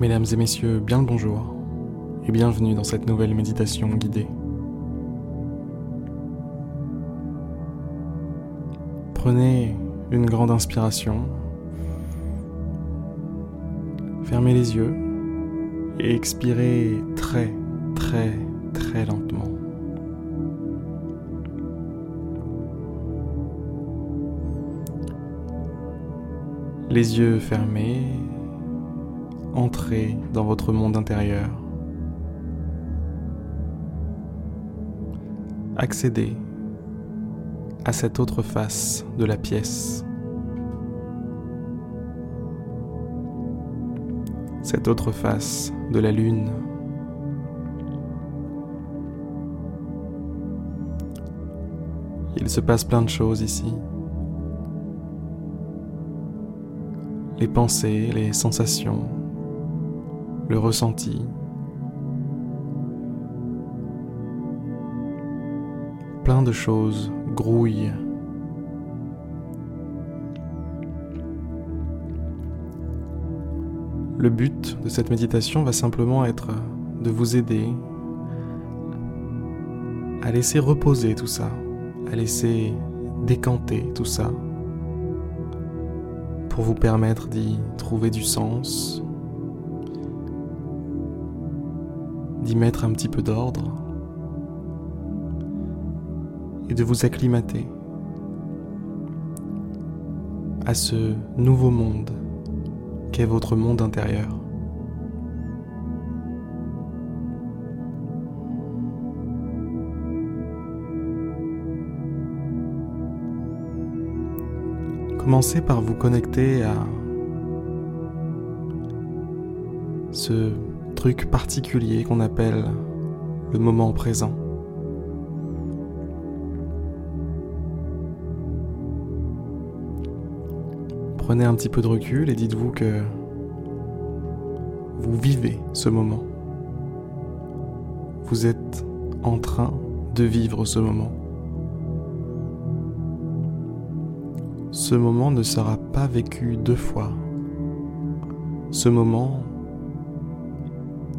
Mesdames et messieurs, bien le bonjour et bienvenue dans cette nouvelle méditation guidée. Prenez une grande inspiration, fermez les yeux et expirez très très très lentement. Les yeux fermés, entrez dans votre monde intérieur. Accédez à cette autre face de la pièce. Cette autre face de la lune. Il se passe plein de choses ici. Les pensées, les sensations, le ressenti. Plein de choses grouillent. Le but de cette méditation va simplement être de vous aider à laisser reposer tout ça, à laisser décanter tout ça, pour vous permettre d'y trouver du sens, d'y mettre un petit peu d'ordre et de vous acclimater à ce nouveau monde qu'est votre monde intérieur. Commencez par vous connecter à ce truc particulier qu'on appelle le moment présent. Prenez un petit peu de recul et dites-vous que vous vivez ce moment. Vous êtes en train de vivre ce moment. Ce moment ne sera pas vécu deux fois. Ce moment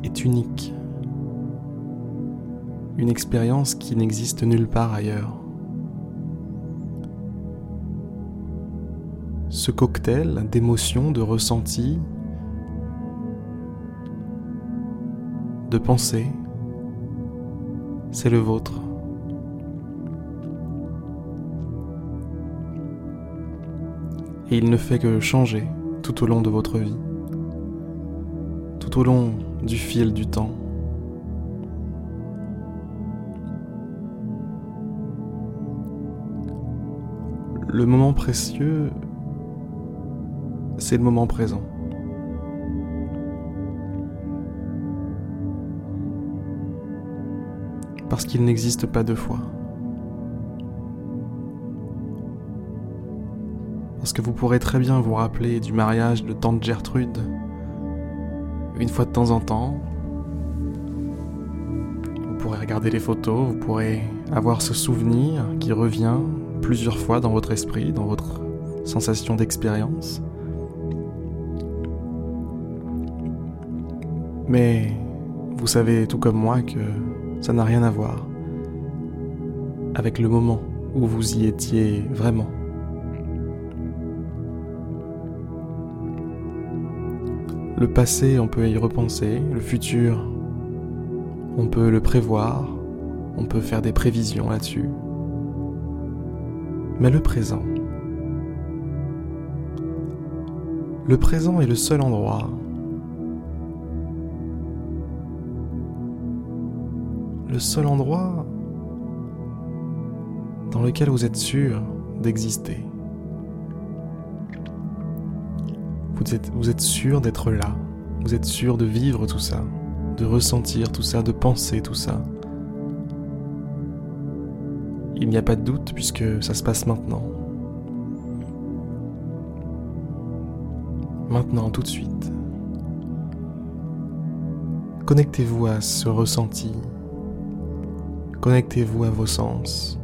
est unique. Une expérience qui n'existe nulle part ailleurs. Ce cocktail d'émotions, de ressentis, de pensées, c'est le vôtre. Et il ne fait que changer tout au long de votre vie, tout au long du fil du temps. Le moment précieux, c'est le moment présent. Parce qu'il n'existe pas deux fois. Parce que vous pourrez très bien vous rappeler du mariage de tante Gertrude une fois de temps en temps. Vous pourrez regarder les photos, vous pourrez avoir ce souvenir qui revient plusieurs fois dans votre esprit, dans votre sensation d'expérience. Mais vous savez tout comme moi que ça n'a rien à voir avec le moment où vous y étiez vraiment. Le passé, on peut y repenser, le futur, on peut le prévoir, on peut faire des prévisions là-dessus. Mais le présent, le présent est le seul endroit le seul endroit dans lequel vous êtes sûr d'exister. Vous êtes, sûr d'être là, vous êtes sûr de vivre tout ça, de ressentir tout ça, de penser tout ça. Il n'y a pas de doute puisque ça se passe maintenant. Maintenant, tout de suite. Connectez-vous à ce ressenti. Connectez-vous à vos sens.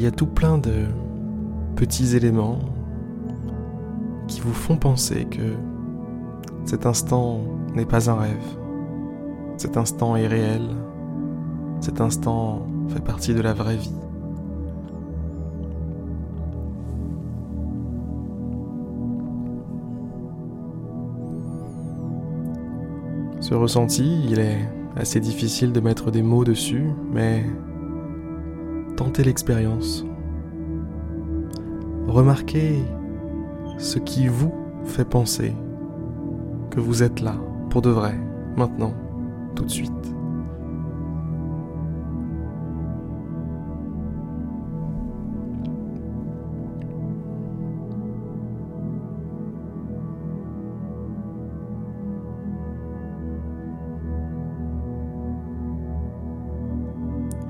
Y a tout plein de petits éléments qui vous font penser que cet instant n'est pas un rêve, cet instant est réel, cet instant fait partie de la vraie vie. Ce ressenti, il est assez difficile de mettre des mots dessus, mais tentez l'expérience. Remarquez ce qui vous fait penser que vous êtes là, pour de vrai, maintenant, tout de suite.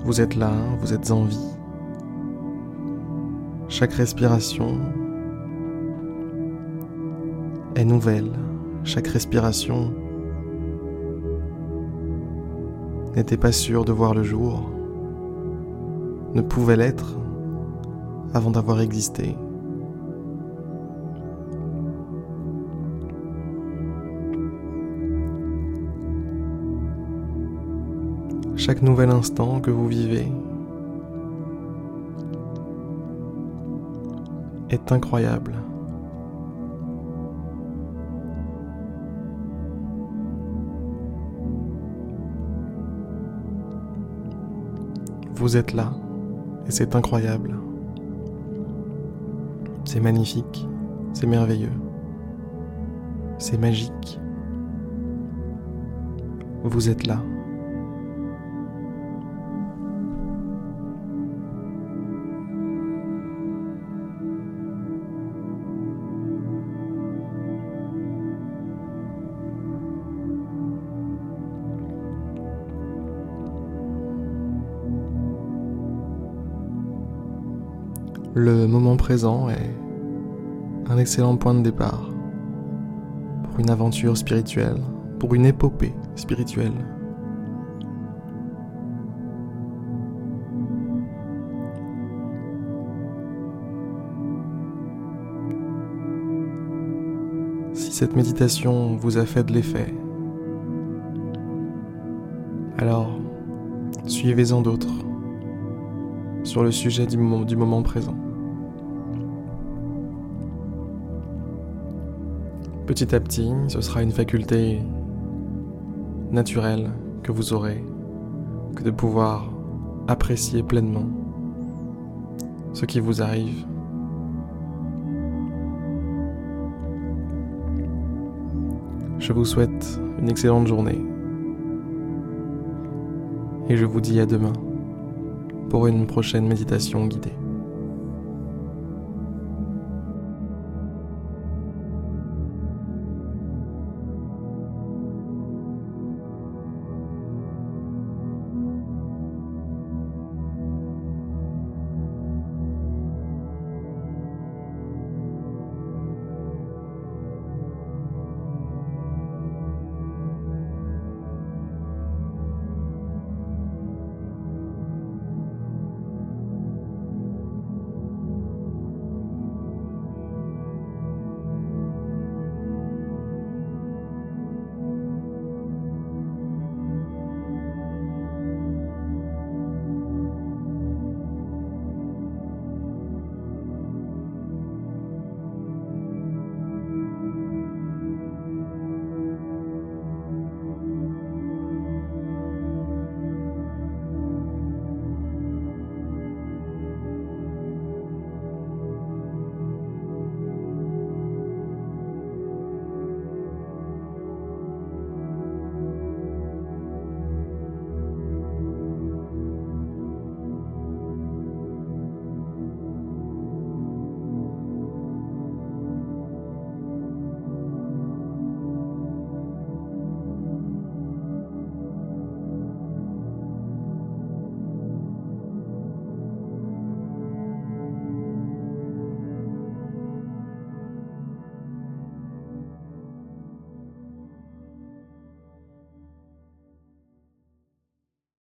Vous êtes là, vous êtes en vie. Chaque respiration est nouvelle. Chaque respiration n'était pas sûre de voir le jour, ne pouvait l'être avant d'avoir existé. Chaque nouvel instant que vous vivez est incroyable. Vous êtes là et c'est incroyable. C'est magnifique, c'est merveilleux, c'est magique. Vous êtes là. Le moment présent est un excellent point de départ pour une aventure spirituelle, pour une épopée spirituelle. Si cette méditation vous a fait de l'effet, alors suivez-en d'autres sur le sujet du moment, du moment présent. Petit à petit, ce sera une faculté naturelle que vous aurez, que de pouvoir apprécier pleinement ce qui vous arrive. Je vous souhaite une excellente journée et je vous dis à demain pour une prochaine méditation guidée.